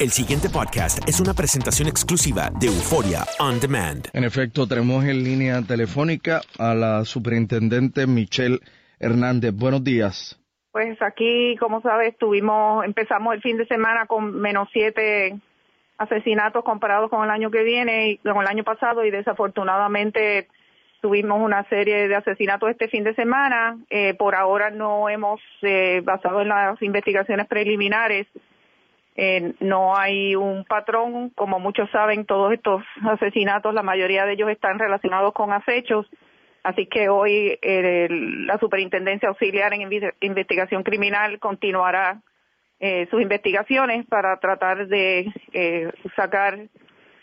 El siguiente podcast es una presentación exclusiva de Euforia On Demand. En efecto, tenemos en línea telefónica a la superintendente Michelle Hernández. Buenos días. Pues aquí, como sabes, tuvimos, empezamos el fin de semana con menos siete asesinatos comparados con el año que viene y con el año pasado y desafortunadamente tuvimos una serie de asesinatos este fin de semana. Eh, por ahora no hemos, eh, basado en las investigaciones preliminares, eh, no hay un patrón. Como muchos saben, todos estos asesinatos, la mayoría de ellos están relacionados con acechos. Así que hoy eh, la Superintendencia Auxiliar en Investigación Criminal continuará eh, sus investigaciones para tratar de eh, sacar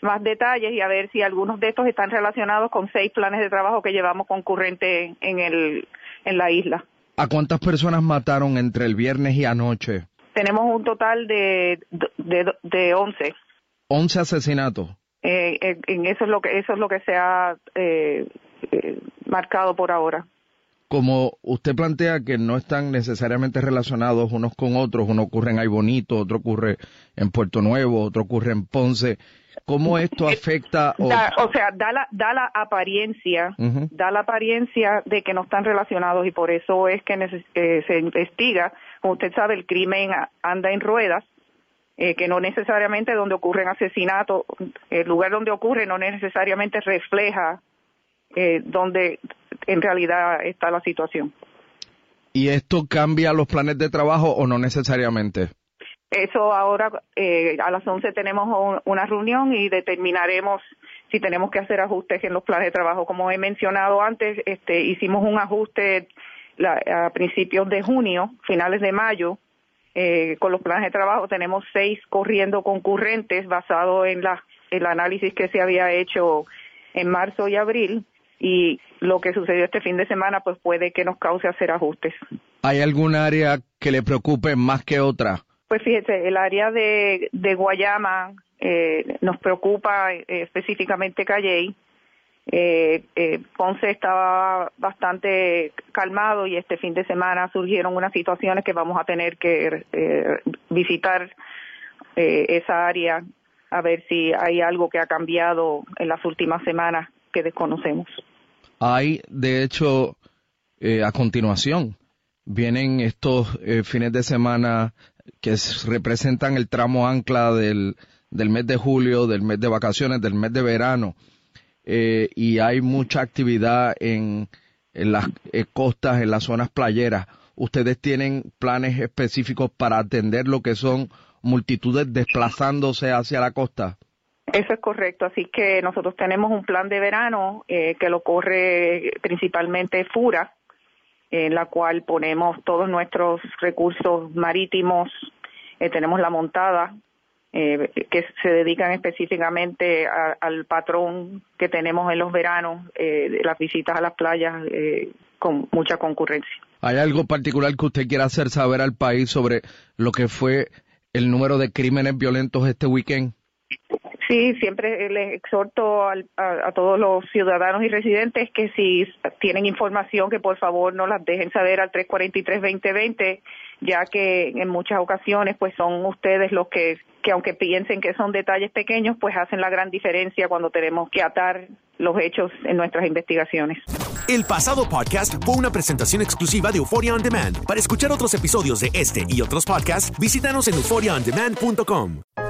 más detalles y a ver si algunos de estos están relacionados con seis planes de trabajo que llevamos concurrente en, el, en la isla. ¿A cuántas personas mataron entre el viernes y anoche? Tenemos un total de, de, de 11. 11 asesinatos. Eh, en- en eso es lo que eso es lo que se ha eh, eh, marcado por ahora. Como usted plantea que no están necesariamente relacionados unos con otros, uno ocurre en Ay Bonito, otro ocurre en Puerto Nuevo, otro ocurre en Ponce, ¿cómo esto afecta? o- Da- o sea, da la, da la apariencia, da la apariencia de que no están relacionados y por eso es que neces- eh, se investiga. Como usted sabe, el crimen anda en ruedas, eh, que no necesariamente donde ocurren asesinatos, el lugar donde ocurre no necesariamente refleja eh, donde en realidad está la situación. ¿Y esto cambia los planes de trabajo o no necesariamente? Eso ahora eh, a las 11 tenemos un- una reunión y determinaremos si tenemos que hacer ajustes en los planes de trabajo. Como he mencionado antes, este, hicimos un ajuste la- a principios de junio, finales de mayo, eh, con los planes de trabajo. Tenemos seis corriendo concurrentes basado en la, el análisis que se había hecho en marzo y abril. Y lo que sucedió este fin de semana, pues puede que nos cause hacer ajustes. ¿Hay algún área que le preocupe más que otra? Pues fíjese, el área de, de Guayama eh, nos preocupa eh, específicamente Calley. Eh, eh, Ponce estaba bastante calmado y este fin de semana surgieron unas situaciones que vamos a tener que eh, visitar eh, esa área a ver si hay algo que ha cambiado en las últimas semanas que desconocemos. Hay, de hecho, eh, a continuación, vienen estos eh, fines de semana que representan el tramo ancla del, del mes de julio, del mes de vacaciones, del mes de verano, eh, y hay mucha actividad en, en las costas, en las zonas playeras. ¿Ustedes tienen planes específicos para atender lo que son multitudes desplazándose hacia la costa? Eso es correcto, así que nosotros tenemos un plan de verano eh, que lo corre principalmente FURA, en la cual ponemos todos nuestros recursos marítimos, eh, tenemos la montada, eh, que se dedican específicamente al patrón que tenemos en los veranos, las visitas a las playas eh, con mucha concurrencia. ¿Hay algo particular que usted quiera hacer saber al país sobre lo que fue el número de crímenes violentos este weekend? Sí, siempre les exhorto al- a, a todos los ciudadanos y residentes que si tienen información que por favor no las dejen saber al 343-2020, ya que en muchas ocasiones pues son ustedes los que, que aunque piensen que son detalles pequeños, pues hacen la gran diferencia cuando tenemos que atar los hechos en nuestras investigaciones. El pasado podcast fue una presentación exclusiva de Euphoria On Demand. Para escuchar otros episodios de este y otros podcasts, visítanos en euphoriaondemand.com.